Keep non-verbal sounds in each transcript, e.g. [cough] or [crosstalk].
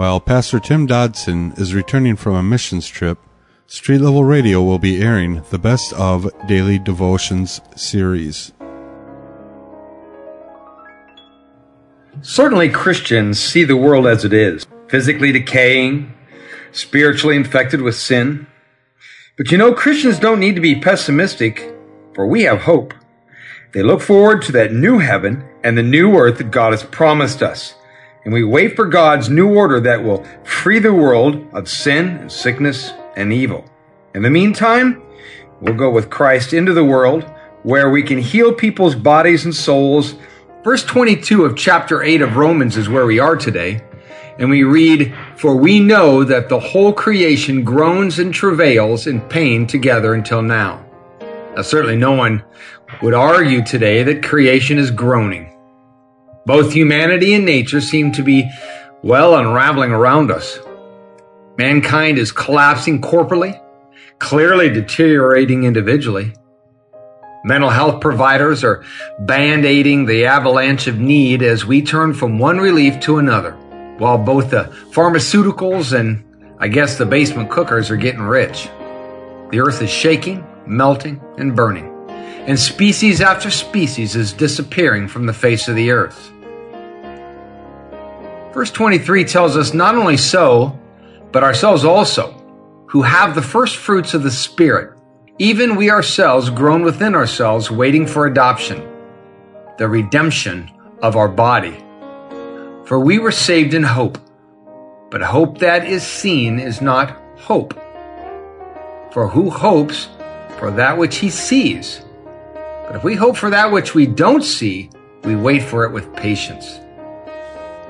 While Pastor Tim Dodson is returning from a missions trip, Street Level Radio will be airing the Best of Daily Devotions series. Certainly, Christians see the world as it is physically decaying, spiritually infected with sin. But you know, Christians don't need to be pessimistic, for we have hope. They look forward to that new heaven and the new earth that God has promised us. And we wait for God's new order that will free the world of sin and sickness and evil. In the meantime, we'll go with Christ into the world where we can heal people's bodies and souls. Verse 22 of chapter 8 of Romans is where we are today. And we read, For we know that the whole creation groans and travails in pain together until now. Now, certainly no one would argue today that creation is groaning. Both humanity and nature seem to be well unraveling around us. Mankind is collapsing corporally, clearly deteriorating individually. Mental health providers are band aiding the avalanche of need as we turn from one relief to another, while both the pharmaceuticals and I guess the basement cookers are getting rich. The earth is shaking, melting, and burning and species after species is disappearing from the face of the earth. Verse 23 tells us not only so, but ourselves also, who have the first fruits of the Spirit, even we ourselves groan within ourselves, waiting for adoption, the redemption of our body. For we were saved in hope, but hope that is seen is not hope. For who hopes for that which he sees? But if we hope for that which we don't see, we wait for it with patience.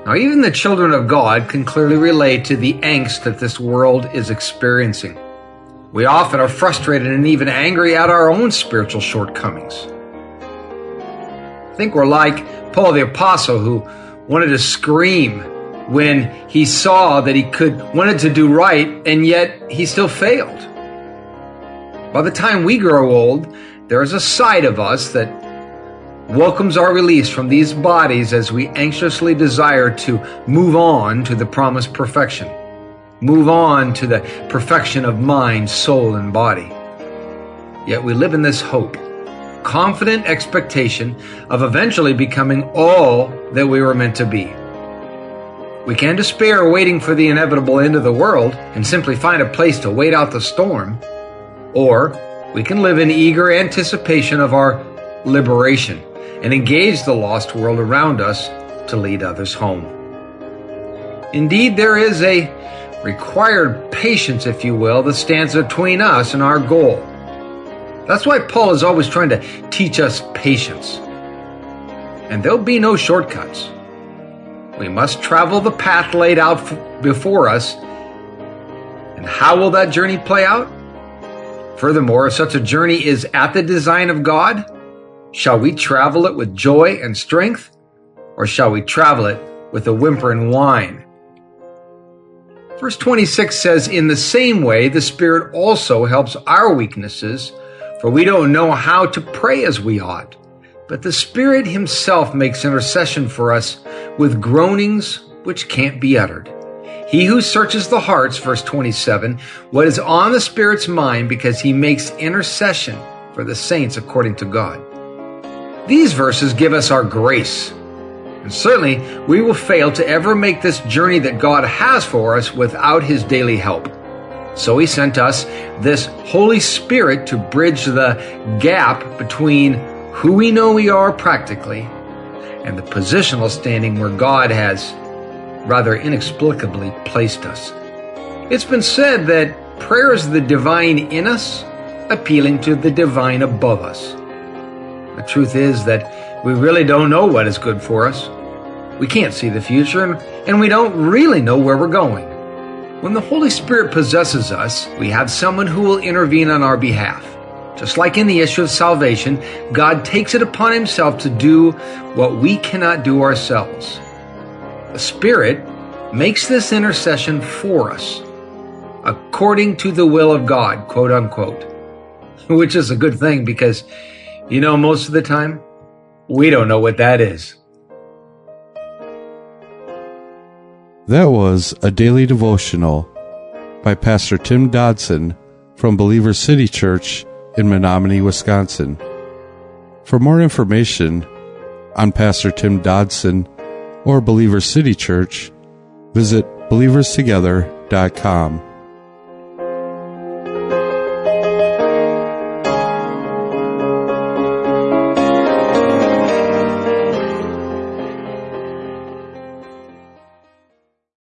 Now, even the children of God can clearly relate to the angst that this world is experiencing. We often are frustrated and even angry at our own spiritual shortcomings. I think we're like Paul the Apostle who wanted to scream when he saw that he could wanted to do right and yet he still failed. By the time we grow old, there is a side of us that welcomes our release from these bodies as we anxiously desire to move on to the promised perfection. Move on to the perfection of mind, soul, and body. Yet we live in this hope, confident expectation of eventually becoming all that we were meant to be. We can despair waiting for the inevitable end of the world and simply find a place to wait out the storm, or we can live in eager anticipation of our liberation and engage the lost world around us to lead others home. Indeed, there is a required patience, if you will, that stands between us and our goal. That's why Paul is always trying to teach us patience. And there'll be no shortcuts. We must travel the path laid out before us. And how will that journey play out? Furthermore, if such a journey is at the design of God, shall we travel it with joy and strength, or shall we travel it with a whimper and whine? Verse 26 says, In the same way, the Spirit also helps our weaknesses, for we don't know how to pray as we ought. But the Spirit Himself makes intercession for us with groanings which can't be uttered. He who searches the hearts, verse 27, what is on the Spirit's mind because he makes intercession for the saints according to God. These verses give us our grace. And certainly, we will fail to ever make this journey that God has for us without His daily help. So He sent us this Holy Spirit to bridge the gap between who we know we are practically and the positional standing where God has rather inexplicably placed us. It's been said that prayer is the divine in us, appealing to the divine above us. The truth is that we really don't know what is good for us. We can't see the future, and we don't really know where we're going. When the Holy Spirit possesses us, we have someone who will intervene on our behalf. Just like in the issue of salvation, God takes it upon himself to do what we cannot do ourselves. The Spirit makes this intercession for us according to the will of God, quote unquote, [laughs] which is a good thing because, you know, most of the time, we don't know what that is. That was a daily devotional by Pastor Tim Dodson from Believer City Church in Menominee, Wisconsin. For more information on Pastor Tim Dodson or Believer City Church, visit believerstogether.com.